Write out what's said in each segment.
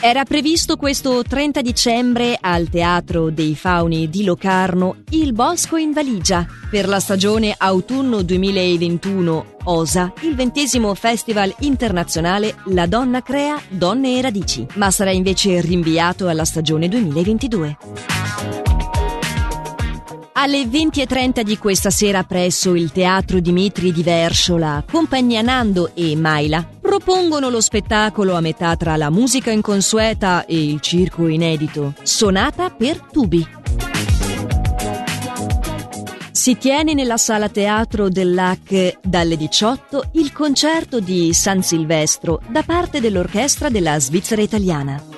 Era previsto questo 30 dicembre al Teatro dei Fauni di Locarno Il Bosco in Valigia per la stagione autunno 2021 OSA, il ventesimo festival internazionale La Donna Crea Donne e Radici, ma sarà invece rinviato alla stagione 2022. Alle 20.30 di questa sera presso il Teatro Dimitri di Verschola, Compagnia Nando e Maila propongono lo spettacolo a metà tra la musica inconsueta e il circo inedito, Sonata per tubi. Si tiene nella sala teatro dell'AC dalle 18 il concerto di San Silvestro da parte dell'orchestra della Svizzera italiana.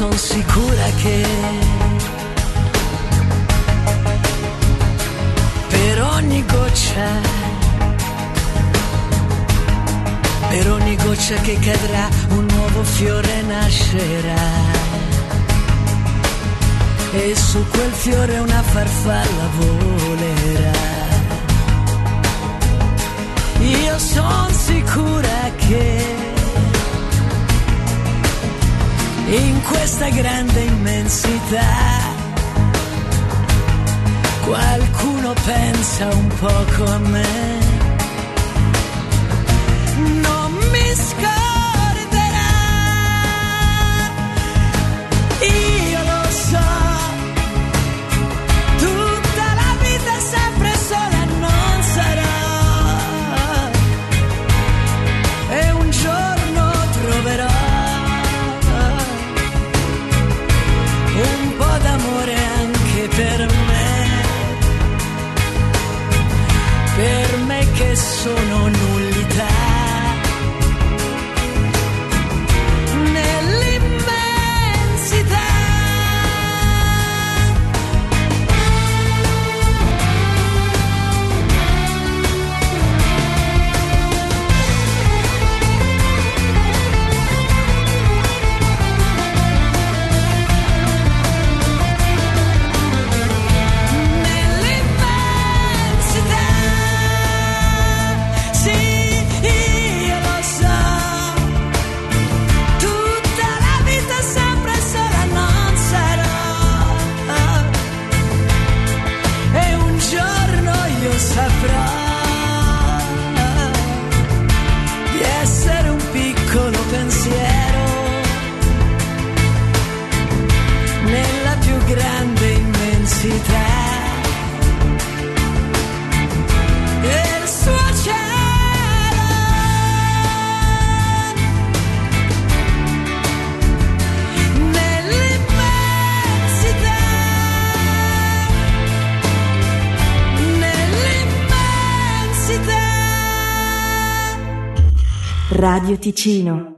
Sono sicura che vita. Per ogni goccia che cadrà un nuovo fiore nascerà e su quel fiore una farfalla volerà. Io sono sicura che in questa grande immensità. Qualcuno pensa un poco a me. Sono Radio Ticino